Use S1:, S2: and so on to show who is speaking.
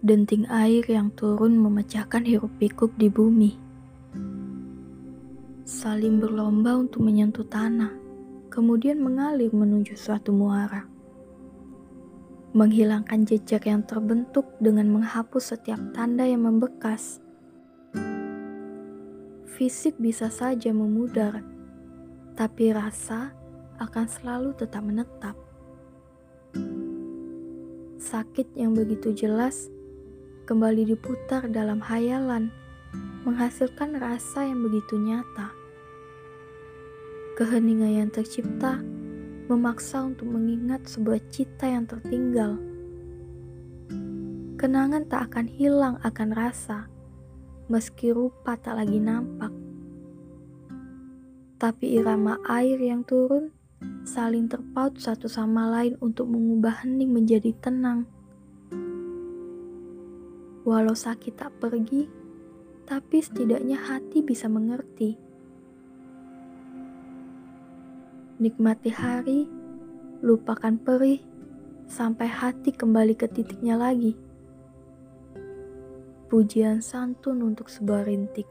S1: denting air yang turun memecahkan hiruk pikuk di bumi. Saling berlomba untuk menyentuh tanah, kemudian mengalir menuju suatu muara. Menghilangkan jejak yang terbentuk dengan menghapus setiap tanda yang membekas. Fisik bisa saja memudar, tapi rasa akan selalu tetap menetap. Sakit yang begitu jelas kembali diputar dalam hayalan, menghasilkan rasa yang begitu nyata. Keheningan yang tercipta memaksa untuk mengingat sebuah cita yang tertinggal. Kenangan tak akan hilang akan rasa, meski rupa tak lagi nampak. Tapi irama air yang turun saling terpaut satu sama lain untuk mengubah hening menjadi tenang. Walau sakit tak pergi, tapi setidaknya hati bisa mengerti. Nikmati hari, lupakan perih, sampai hati kembali ke titiknya lagi. Pujian santun untuk sebuah rintik.